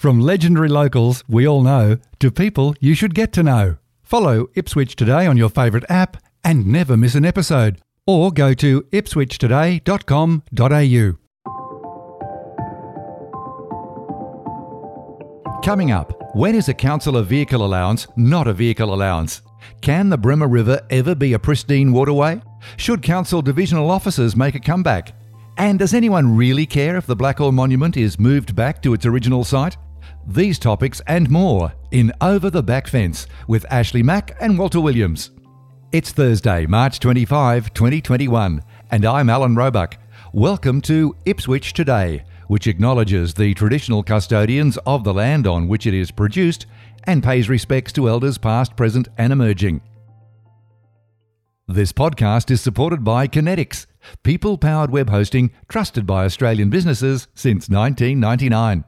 From legendary locals we all know to people you should get to know. Follow Ipswich Today on your favourite app and never miss an episode. Or go to ipswichtoday.com.au. Coming up, when is a councillor vehicle allowance not a vehicle allowance? Can the Bremer River ever be a pristine waterway? Should council divisional officers make a comeback? And does anyone really care if the Blackall Monument is moved back to its original site? These topics and more in Over the Back Fence with Ashleigh Mac and Walter Williams. It's Thursday, March 25, 2021, and I'm Alan Roebuck. Welcome to Ipswich Today, which acknowledges the traditional custodians of the land on which it is produced and pays respects to elders past, present, and emerging. This podcast is supported by Conetix, people powered web hosting trusted by Australian businesses since 1999.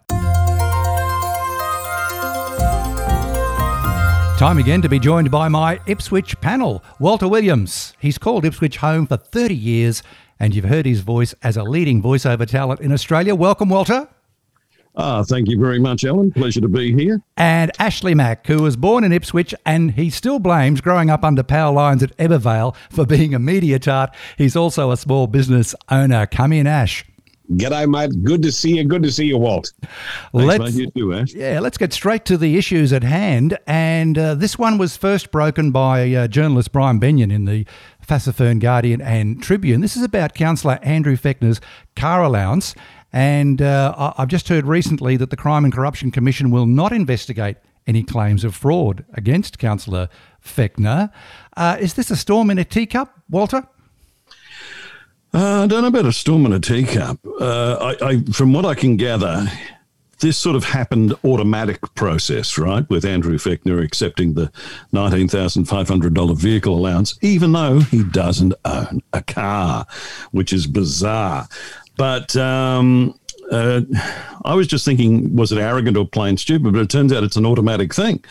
Time again to be joined by my Ipswich panel, Walter Williams. He's called Ipswich home for 30 years, and you've heard his voice as a leading voiceover talent in Australia. Welcome, Walter. Ah, thank you very much, Alan. Pleasure to be here. And Ashleigh Mac, who was born in Ipswich and he still blames growing up under power lines at Ebbw Vale for being a media tart. He's also a small business owner. Come in, Ash. G'day, mate. Good to see you. Good to see you, Walt. Thanks, let's, mate. You too, Ash. Yeah, let's get straight to the issues at hand. And uh, this one was first broken by uh, journalist Brian Benyon in the Fassifern Guardian and Tribune. This is about Councillor Andrew Fechner's car allowance. And uh, I've just heard recently that the Crime and Corruption Commission will not investigate any claims of fraud against Councillor Fechner. Uh, is this a storm in a teacup, Walter? Uh, I don't know about a storm in a teacup. Uh, I, I, from what I can gather, this sort of happened automatic process, right? With Andrew Fechner accepting the $19,500 vehicle allowance, even though he doesn't own a car, which is bizarre. But um, uh, I was just thinking, was it arrogant or plain stupid? But it turns out it's an automatic thing.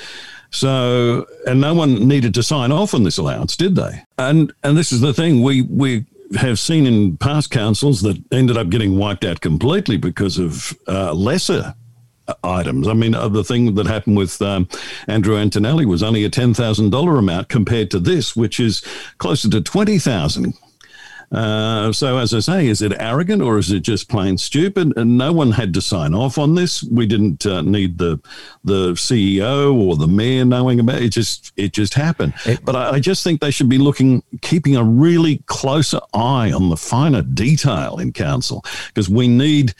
So, and no one needed to sign off on this allowance, did they? And and this is the thing we we have seen in past councils that ended up getting wiped out completely because of uh, lesser items. I mean, uh, the thing that happened with um, Andrew Antoniolli was only a ten thousand dollar amount compared to this, which is closer to twenty thousand. Uh, so, as I say, is it arrogant or is it just plain stupid? And no one had to sign off on this. We didn't uh, need the the CEO or the mayor knowing about it. it just it just happened. It, but I, I, just think they should be looking, keeping a really closer eye on the finer detail in council because we need.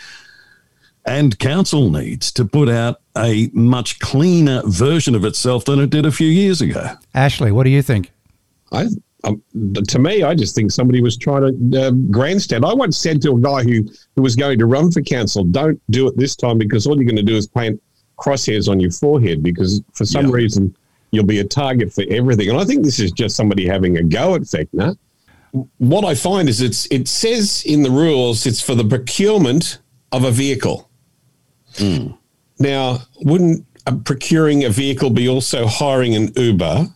And council needs to put out a much cleaner version of itself than it did a few years ago. Ashleigh, what do you think? I um, to me, I just think somebody was trying to uh, grandstand. I once said to a guy who, who was going to run for council, don't do it this time because all you're going to do is paint crosshairs on your forehead because for some yeah. reason you'll be a target for everything. And I think this is just somebody having a go at Fechner. What I find is it's it says in the rules it's for the procurement of a vehicle. Mm. Now, wouldn't procuring a vehicle be also hiring an Uber?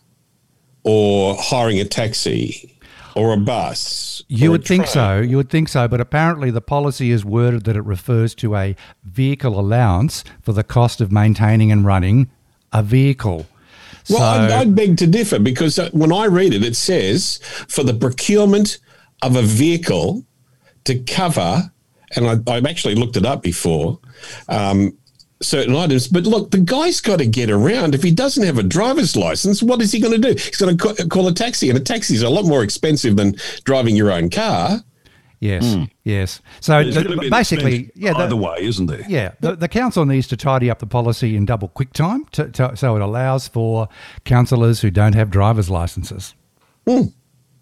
Or hiring a taxi or a bus. You would think so. You would think so. But apparently, the policy is worded that it refers to a vehicle allowance for the cost of maintaining and running a vehicle. Well, so, I'd, I'd beg to differ because uh, when I read it, it says for the procurement of a vehicle to cover, and I, have actually looked it up before, um, certain items. But look, the guy's got to get around. If he doesn't have a driver's license, what is he going to do? He's going to call a taxi, and a taxi is a lot more expensive than driving your own car. Yes, mm. yes. So the, basically, yeah, the, either way, isn't there? Yeah, the, the, council needs to tidy up the policy in double quick time, to, to, so it allows for councillors who don't have driver's licenses. Mm.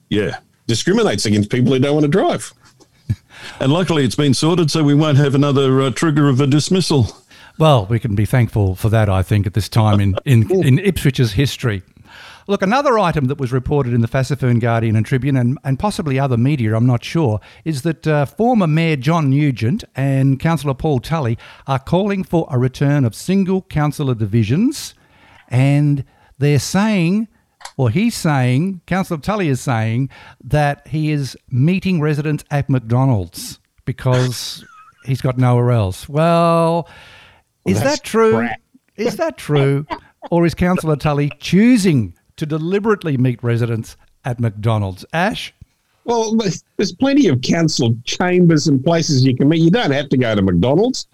Yeah, discriminates against people who don't want to drive. and luckily, it's been sorted, so we won't have another uh, trigger of a dismissal. Well, we can be thankful for that, I think, at this time in, in, in Ipswich's history. Look, another item that was reported in the Fassifern Guardian and Tribune and, and possibly other media, I'm not sure, is that uh, former Mayor John Nugent and Councillor Paul Tully are calling for a return of single councillor divisions. And they're saying, or he's saying, Councillor Tully is saying, that he is meeting residents at McDonald's because he's got nowhere else. Well, Is that true? crap. Is that true? or is Councillor Tully choosing to deliberately meet residents at McDonald's? Ash? Well, there's plenty of council chambers and places you can meet. You don't have to go to McDonald's,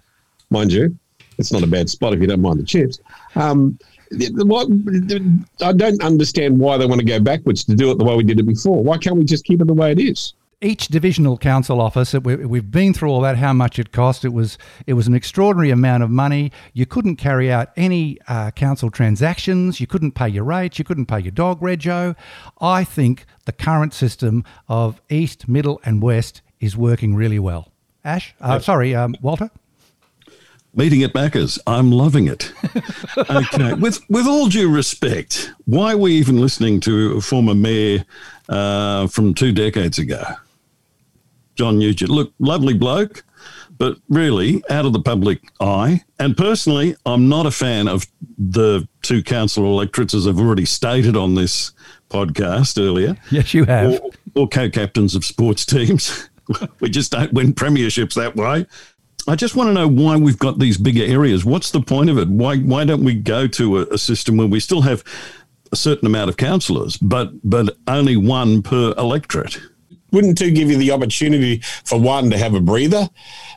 mind you. It's not a bad spot if you don't mind the chips. Um, what, I don't understand why they want to go backwards to do it the way we did it before. Why can't we just keep it the way it is? Each divisional council office we, we've been through all that how much it cost. It was it was an extraordinary amount of money. You couldn't carry out any uh, council transactions. You couldn't pay your rates. You couldn't pay your dog rego. I think the current system of east middle and west is working really well. Ash? Uh, sorry um, walter? Meeting at Macca's, I'm loving it. okay, with with all due respect, why are we even listening to a former mayor uh, from two decades ago? John Nugent. Look, lovely bloke, but really out of the public eye. And personally, I'm not a fan of the two council electorates, as I've already stated on this podcast earlier. Yes, you have. Or, or co captains of sports teams. we just don't win premierships that way. I just want to know why we've got these bigger areas. What's the point of it? Why why don't we go to a, a system where we still have a certain amount of councillors, but but only one per electorate? Wouldn't two give you the opportunity for one to have a breather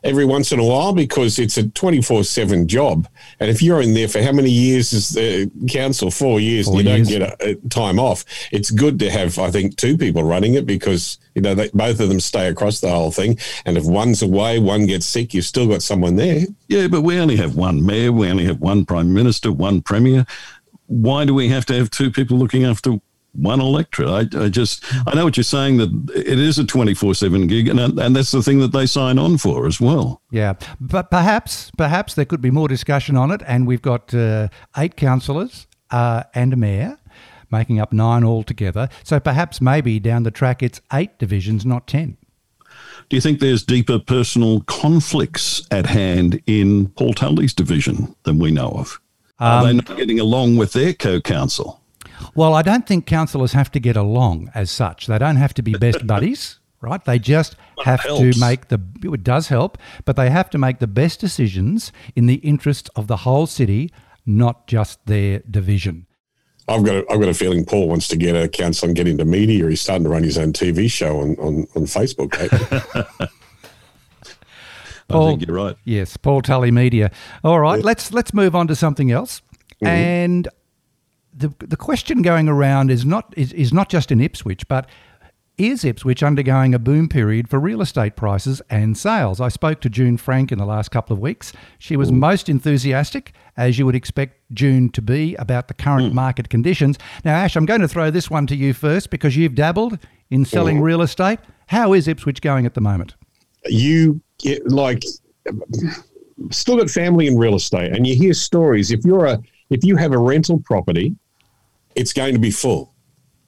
every once in a while because it's a 24-7 job. And if you're in there for how many years is the council? Four years. Four and you years. don't get a, a time off. It's good to have i think two people running it because you know they, both of them stay across the whole thing. And if one's away one gets sick you've still got someone there. Yeah, but we only have one mayor, we only have one prime minister, one premier. Why do we have to have two people looking after one electorate? I, I just, I know what you're saying that it is a 24 7 gig, and, and that's the thing that they sign on for as well. Yeah, but perhaps, perhaps there could be more discussion on it. And we've got uh, eight councillors uh, and a mayor, making up nine altogether. So perhaps, maybe down the track, it's eight divisions, not ten. Do you think there's deeper personal conflicts at hand in Paul Tully's division than we know of? Are they not getting along with their co counsel? Well, I don't think councillors have to get along as such. They don't have to be best buddies, right? They just have to make the. It does help, but they have to make the best decisions in the interest of the whole city, not just their division. I've got a, I've got a feeling Paul wants to get a council and get into media. He's starting to run his own TV show on, on, on Facebook. eh? I think you're right. Yes, Paul Tully Media. All right, let's let's move on to something else. And the the question going around is not is, is not just in Ipswich, but is Ipswich undergoing a boom period for real estate prices and sales? I spoke to June Frank in the last couple of weeks. She was most enthusiastic, as you would expect June to be, about the current hmm. market conditions. Now, Ash, I'm going to throw this one to you first because you've dabbled in selling real estate. How is Ipswich going at the moment? you get like still got family in real estate and you hear stories if you're a if you have a rental property it's going to be full.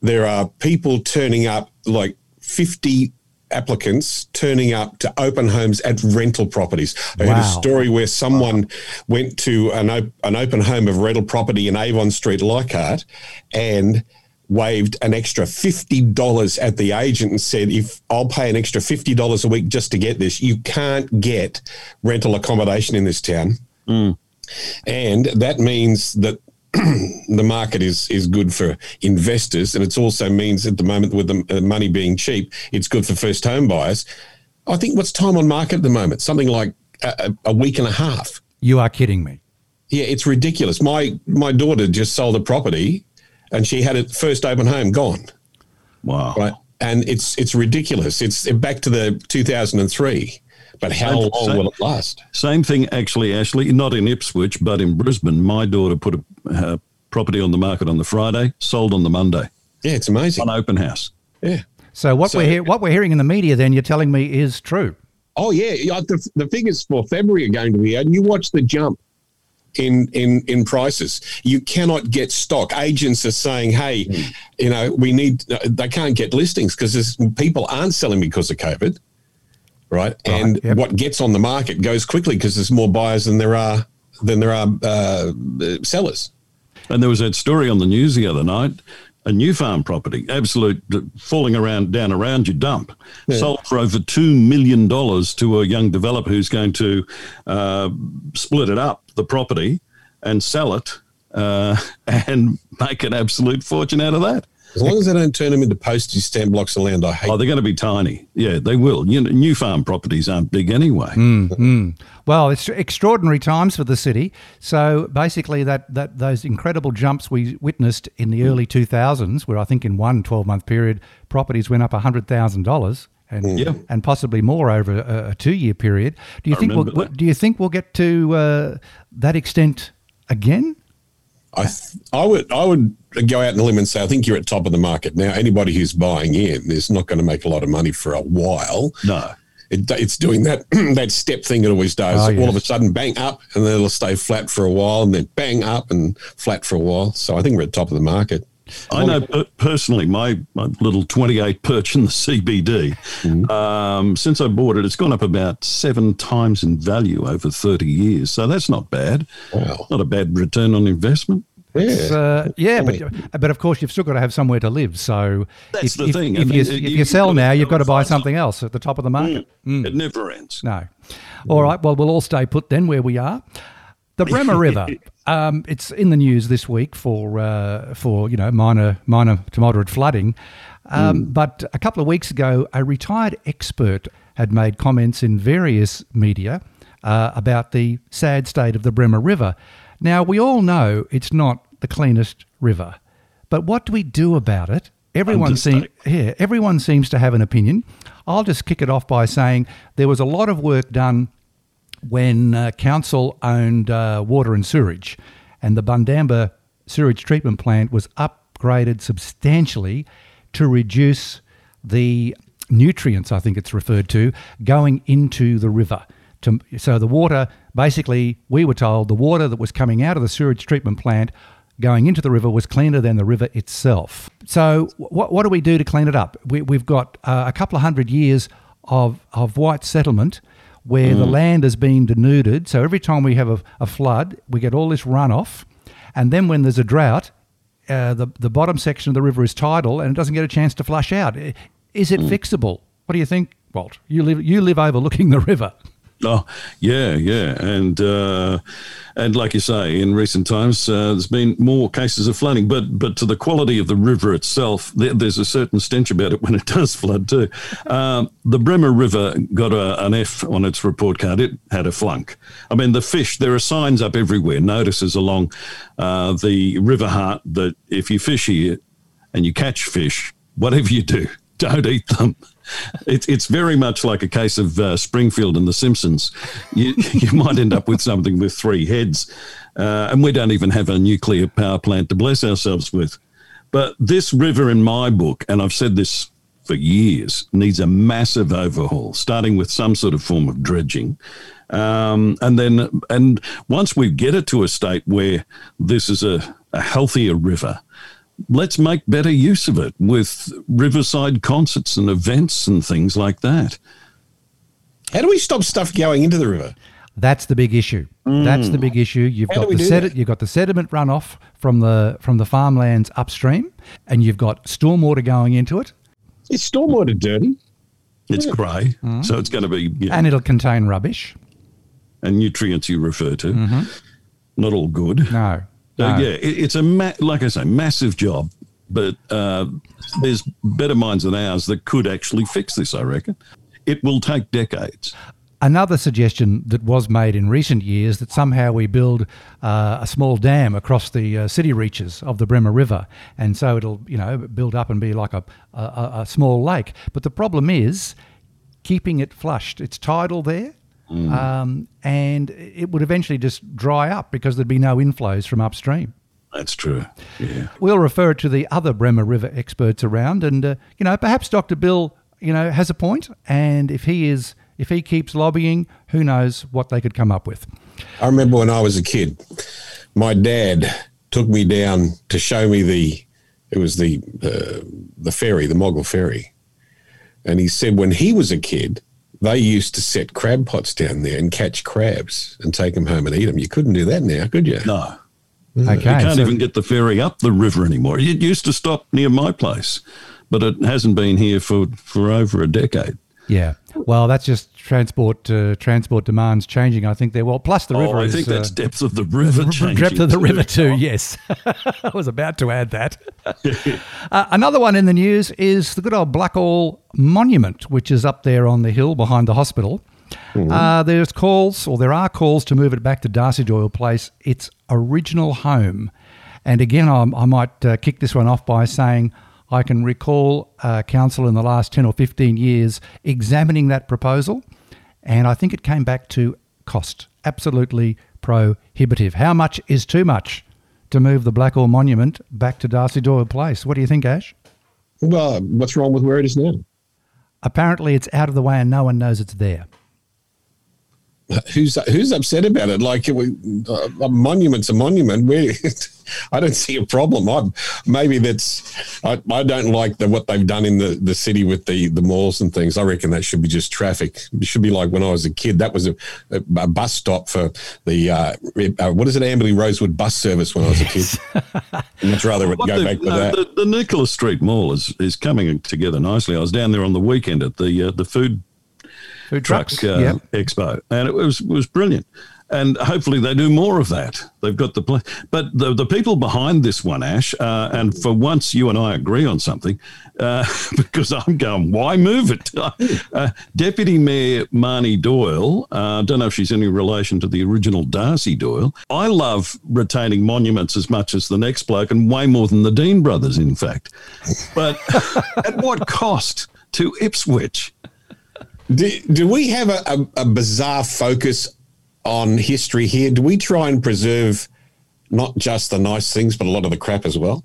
There are people turning up like 50 applicants turning up to open homes at rental properties. I heard a story where someone went to an, op- an open home of rental property in avon street leichhardt and waived an extra $50 at the agent and said, if I'll pay an extra $50 a week just to get this, you can't get rental accommodation in this town. Hmm. And that means that the market is, is good for investors. And it also means at the moment with the uh, money being cheap, it's good for first home buyers. I think what's time on market at the moment? Something like a, a a week and a half. You are kidding me. Yeah, it's ridiculous. My my daughter just sold a property, and she had it first open home gone. Wow. Right, and it's it's ridiculous. It's back to the 2003. But how Same- long same- will it last? Same thing, actually, Ashleigh, not in Ipswich, but in Brisbane. My daughter put a uh, property on the market on the Friday, sold on the Monday, Yeah, it's amazing. on open house. Yeah. So what So- we're hear- what we're hearing in the media, then you're telling me is true. Oh yeah, yeah, the, the figures for February are going to be out. And you watch the jump in in in prices. You cannot get stock. Agents are saying, "Hey, Hmm. you know, we need." They can't get listings because people aren't selling because of COVID, right? and yep. what gets on the market goes quickly because there's more buyers than there are than there are uh, sellers. And there was that story on the news the other night. a new farm property, absolute falling around down around your dump, yeah. sold for over two million dollars to a young developer who's going to uh, split it up, the property, and sell it, uh, and make an absolute fortune out of that. As long as they don't turn them into postage stamp blocks of land, I hate. Oh, they're going to be tiny. Yeah, they will. You know, new farm properties aren't big anyway. Mm, mm. Well, it's extraordinary times for the city. So basically, that, that those incredible jumps we witnessed in the early 2000s, where I think in one 12 month period, properties went up $100,000 and yeah. and possibly more over a, a two year period. Do you I think we'll, do you think we'll get to uh, that extent again? I th- I would I would go out on a limb and say I think you're at top of the market now. Anybody who's buying in is not going to make a lot of money for a while. No, it, it's doing that that step thing it always does. Oh, yes. All of a sudden, bang up, and then it'll stay flat for a while, and then bang up and flat for a while. So I think we're at top of the market. I know personally, my, my little 28 perch in the CBD, mm-hmm. um, since I bought it, it's gone up about seven times in value over 30 years. So that's not bad. Wow. Not a bad return on investment. Yeah, uh, yeah, but but of course you've still got to have somewhere to live. So that's if, the thing. If, if, you, if you, sell now, you've got to buy something else at the top of the market. Mm. Mm. It never ends. No. All right. Well, we'll all stay put then where we are. The Bremer River. Um, it's in the news this week for uh, for you know minor minor to moderate flooding. Um, mm. But a couple of weeks ago, a retired expert had made comments in various media uh, about the sad state of the Bremer River. Now we all know it's not the cleanest river, but what do we do about it? Everyone seems yeah, everyone seems to have an opinion. I'll just kick it off by saying there was a lot of work done when uh, council owned uh, water and sewerage, and the Bundamba sewage treatment plant was upgraded substantially to reduce the nutrients, I think it's referred to, going into the river. To, so the water, basically, we were told the water that was coming out of the sewage treatment plant going into the river was cleaner than the river itself. So what, what do we do to clean it up? We, have got uh, a couple of hundred years of, of white settlement where mm. the land has been denuded. So every time we have a, a, flood, we get all this runoff. And then when there's a drought, uh, the, the bottom section of the river is tidal and it doesn't get a chance to flush out. Is it mm. fixable? What do you think, Walt? You live, you live overlooking the river. Oh, yeah, yeah, and uh, and like you say, in recent times, uh, there's been more cases of flooding, but but to the quality of the river itself, there, there's a certain stench about it when it does flood too. Um, the Bremer River got a, an F on its report card. It had a flunk. I mean, the fish. There are signs up everywhere, notices along uh, the river heart that if you fish here and you catch fish, whatever you do, don't eat them. It's it's very much like a case of uh, Springfield and The Simpsons. You you might end up with something with three heads, uh, and we don't even have a nuclear power plant to bless ourselves with. But this river, in my book, and I've said this for years, needs a massive overhaul, starting with some sort of form of dredging. Um, and then, and once we get it to a state where this is a, a healthier river, let's make better use of it with riverside concerts and events and things like that. How do we stop stuff going into the river? That's the big issue. Mm. That's the big issue. You've How got the sed- you've got the sediment runoff from the from the farmlands upstream, and you've got stormwater going into it. Is stormwater dirty? It's yeah. grey, mm. so it's going to be, yeah. and it'll contain rubbish and nutrients you refer to. Mm-hmm. Not all good. No, so, yeah, it, it's a ma- like I say, massive job, but uh, there's better minds than ours that could actually fix this. I reckon it will take decades. Another suggestion that was made in recent years that somehow we build uh, a small dam across the uh, city reaches of the Bremer River, and so it'll you know build up and be like a, a, a small lake. But the problem is keeping it flushed. It's tidal there, Mm. Um, and it would eventually just dry up because there'd be no inflows from upstream. That's true. Yeah. We'll refer to the other Bremer River experts around, and uh, you know, perhaps Dr. Bill, you know, has a point, and if he is, if he keeps lobbying, who knows what they could come up with. I remember when I was a kid, my dad took me down to show me the, it was the uh, the ferry, the Moggill ferry, and he said when he was a kid, they used to set crab pots down there and catch crabs and take them home and eat them. You couldn't do that now, could you? No, mm. Okay, you can't so- even get the ferry up the river anymore. It used to stop near my place, but it hasn't been here for, for over a decade. Yeah. Well, that's just transport uh, transport demands changing. I think there. Well, plus the river Oh, I is think that's uh, depth of the river changing. depth of the too. river too. Yes, I was about to add that. uh, another one in the news is the good old Blackall Monument, which is up there on the hill behind the hospital. Uh, there's calls, or there are calls, to move it back to d'Arcy Doyle Place, its original home. And again, I, I might uh, kick this one off by saying I can recall uh, council in the last 10 or 15 years examining that proposal, and I think it came back to cost. Absolutely prohibitive. How much is too much to move the Blackall Monument back to d'Arcy Doyle Place? What do you think, Ash? Well, what's wrong with where it is now? Apparently, it's out of the way and no one knows it's there. Who's who's upset about it? Like we, uh, a monument's a monument. We, I don't see a problem. I, maybe that's I, I don't like the, what they've done in the, the city with the, the malls and things. I reckon that should be just traffic. It should be like when I was a kid. That was a, a, a bus stop for the uh, uh, what is it, Amberley Rosewood bus service when I was a kid. Much rather go the, back to that. The, the Nicholas Street Mall is, is coming together nicely. I was down there on the weekend at the uh, the food Food truck trucks. uh, yep. expo, and it was was brilliant. And hopefully they do more of that. They've got the pla but the the people behind this one, Ash, uh, and for once you and I agree on something, uh, because I'm going, why move it? Uh, Deputy Mayor Marnie Doyle, I uh, don't know if she's any relation to the original d'Arcy Doyle. I love retaining monuments as much as the next bloke, and way more than the Dean brothers, in fact. But at what cost to Ipswich? Do, do we have a, a, a bizarre focus on history here? Do we try and preserve not just the nice things, but a lot of the crap as well?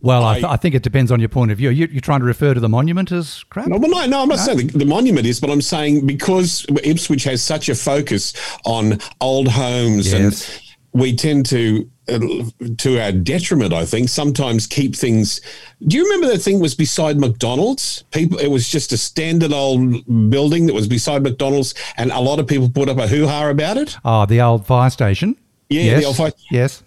Well, I, I- th- I think it depends on your point of view. You, you're trying to refer to the monument as crap? No, well, no, no, I'm not saying the, the monument is, but I'm saying because Ipswich has such a focus on old homes Yes. and we tend to, uh, to our detriment, I think, sometimes keep things. Do you remember that thing was beside McDonald's? People, it was just a standard old building that was beside McDonald's, and a lot of people put up a hoo ha about it. Oh, the old fire station. Yeah, yes. the old fire- Yes.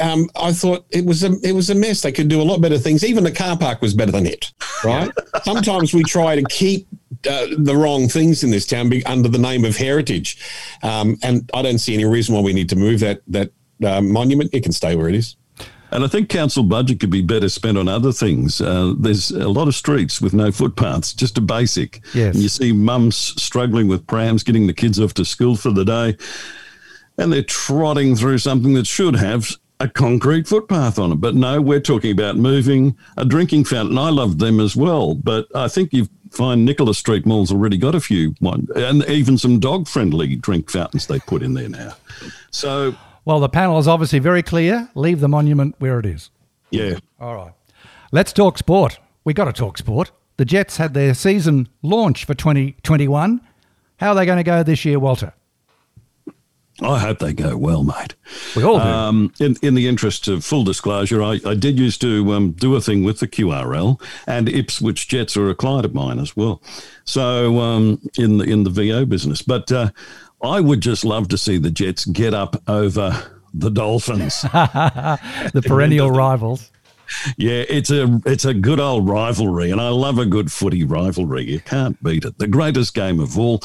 um, I thought it was a it was a mess. They could do a lot better things. Even the car park was better than it. Right? Sometimes we try to keep uh, the wrong things in this town under the name of heritage, um, and I don't see any reason why we need to move that that uh, monument. It can stay where it is. And I think council budget could be better spent on other things. Uh, there's a lot of streets with no footpaths, just a basic. Yes. And you see mums struggling with prams, getting the kids off to school for the day, and they're trotting through something that should have a concrete footpath on it. But no, we're talking about moving a drinking fountain. I love them as well, but I think you find Nicholas Street Mall's already got a few, one, and even some dog-friendly drink fountains they put in there now. So, Well, the panel is obviously very clear. Leave the monument where it is. yeah. All right. Let's talk sport. We got to talk sport. The Jets had their season launch for 2021. How are they going to go this year, Walter? I hope they go well, mate. We all do. Um, in, in the interest of full disclosure, I, I did used to um, do a thing with the QRL, and Ipswich Jets are a client of mine as well. So um, in the in the VO business, but uh, I would just love to see the Jets get up over the Dolphins. the perennial rivals. yeah, it's a it's a good old rivalry, and I love a good footy rivalry. You can't beat it. The greatest game of all,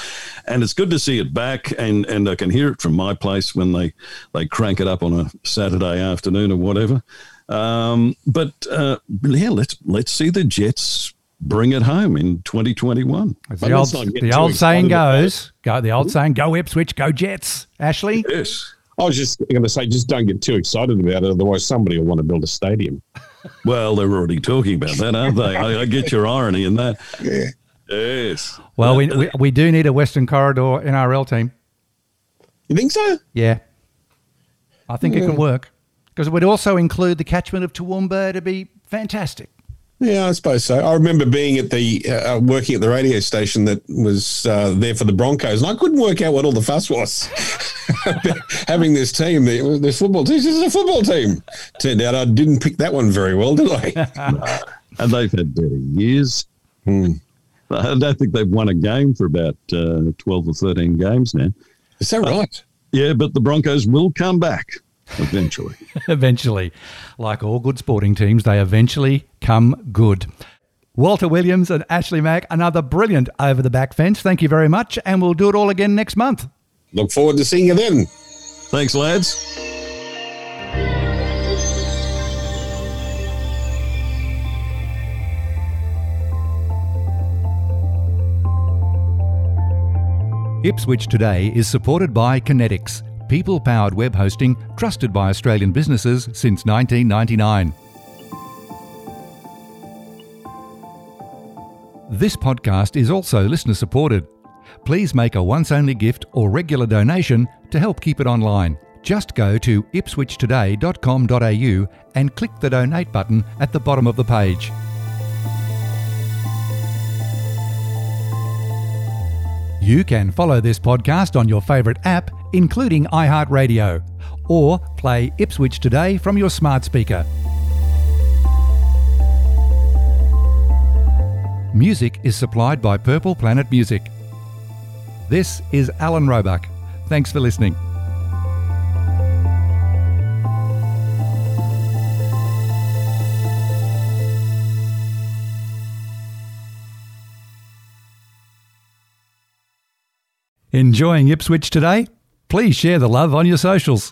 and it's good to see it back. And and I can hear it from my place when they they crank it up on a Saturday afternoon or whatever. Um, but uh, yeah, let's let's see the Jets bring it home in 2021. As But the old, let's not get the old saying goes, go, the old saying, go Ipswich, go Jets. Ashleigh? Yes. I was just going to say, just don't get too excited about it, otherwise somebody will want to build a stadium. Well, they're already talking about that, aren't they? I, I get your irony in that. Yeah. Yes. Well, we, we, we do need a Western Corridor NRL team. You think so? Yeah. I think it can work. Because it would also include the catchment of Toowoomba to be fantastic. Yeah, I suppose so. I remember being at the uh, uh, working at the radio station that was uh, there for the Broncos, and I couldn't work out what all the fuss was. Having this team, this football team, this is a football team. Turned out I didn't pick that one very well, did I? And they've had better years. Hmm. I don't think they've won a game for about uh, 12 or 13 games now. Is that right? Yeah, but the Broncos will come back. Eventually. eventually. Like all good sporting teams, they eventually come good. Walter Williams and Ashleigh Mac, another brilliant over the back fence. Thank you very much, and we'll do it all again next month. Look forward to seeing you then. Thanks, lads. Ipswich Today is supported by Conetix, people powered web hosting trusted by Australian businesses since 1999. This podcast is also listener supported. Please make a once only gift or regular donation to help keep it online. Just go to ipswichtoday.com.au and click the donate button at the bottom of the page. You can follow this podcast on your favourite app, including iHeartRadio, or play Ipswich Today from your smart speaker. Music is supplied by Purple Planet Music. This is Alan Roebuck. Thanks for listening. Enjoying Ipswich today? Please share the love on your socials.